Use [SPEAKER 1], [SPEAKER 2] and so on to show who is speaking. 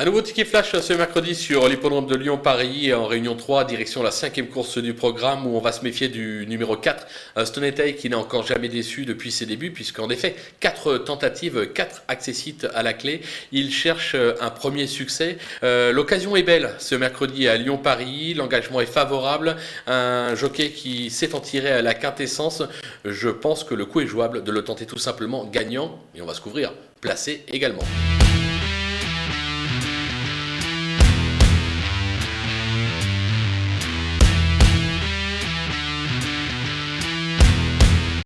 [SPEAKER 1] Un nouveau ticket flash ce mercredi sur l'hippodrome de Lyon-Paris en réunion 3, direction la cinquième course du programme où on va se méfier du numéro 4, Stonetay qui n'a encore jamais déçu depuis ses débuts puisqu'en effet, quatre tentatives, quatre accessites à la clé. Il cherche euh, un premier succès. Euh, l'occasion est belle ce mercredi à Lyon-Paris, l'engagement est favorable, un jockey qui s'est en tiré à la quintessence. Je pense que le coup est jouable de le tenter tout simplement gagnant et on va se couvrir placé également.